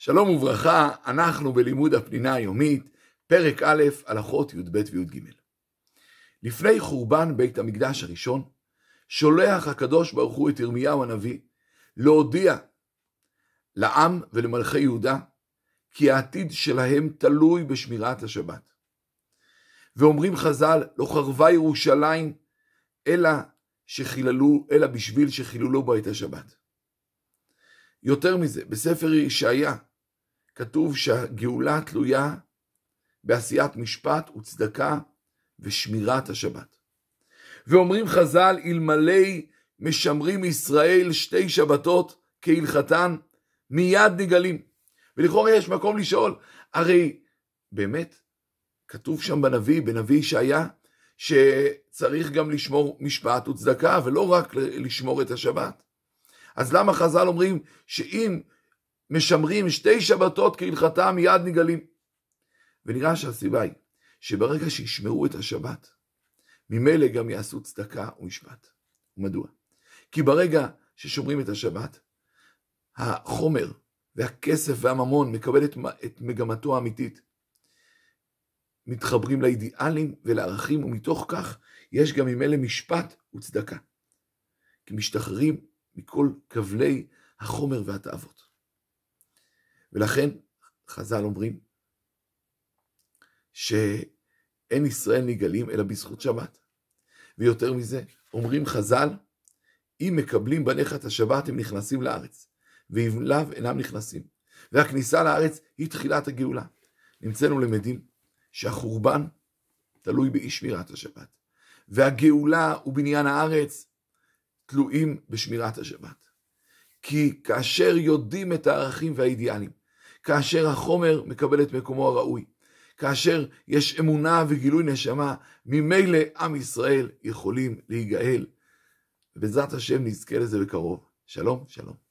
שלום וברכה, אנחנו בלימוד הפנינה היומית, פרק א', הלכות י"ב וי"ג. לפני חורבן בית המקדש הראשון, שולח הקדוש ברוך הוא את ירמיהו הנביא להודיע לעם ולמלכי יהודה כי העתיד שלהם תלוי בשמירת השבת. ואומרים חז"ל, לא חרבה ירושלים אלא שחיללו, אלא בשביל שחיללו בו את השבת. יותר מזה, בספר ישעיה כתוב שהגאולה תלויה בעשיית משפט וצדקה ושמירת השבת. ואומרים חז"ל, אלמלא משמרים ישראל שתי שבתות כהלכתן, מיד נגלים. ולכאורה יש מקום לשאול, הרי באמת, כתוב שם בנביא, בנביא ישעיה, שצריך גם לשמור משפט וצדקה, ולא רק לשמור את השבת. אז למה חז"ל אומרים שאם משמרים שתי שבתות כהלכתם מיד נגלים? ונראה שהסיבה היא שברגע שישמרו את השבת, ממילא גם יעשו צדקה ומשפט. מדוע? כי ברגע ששומרים את השבת, החומר והכסף והממון מקבל את, את מגמתו האמיתית. מתחברים לאידיאלים ולערכים, ומתוך כך יש גם ממילא משפט וצדקה. כי משתחררים מכל כבלי החומר והתאוות. ולכן חז"ל אומרים שאין ישראל נגאלים אלא בזכות שבת. ויותר מזה, אומרים חז"ל, אם מקבלים בניך את השבת הם נכנסים לארץ, ואם לאו אינם נכנסים. והכניסה לארץ היא תחילת הגאולה. נמצאנו למדים שהחורבן תלוי באי שמירת השבת, והגאולה ובניין הארץ תלויים בשמירת השבת. כי כאשר יודעים את הערכים והאידיאלים, כאשר החומר מקבל את מקומו הראוי, כאשר יש אמונה וגילוי נשמה, ממילא עם ישראל יכולים להיגאל. ובעזרת השם נזכה לזה בקרוב. שלום, שלום.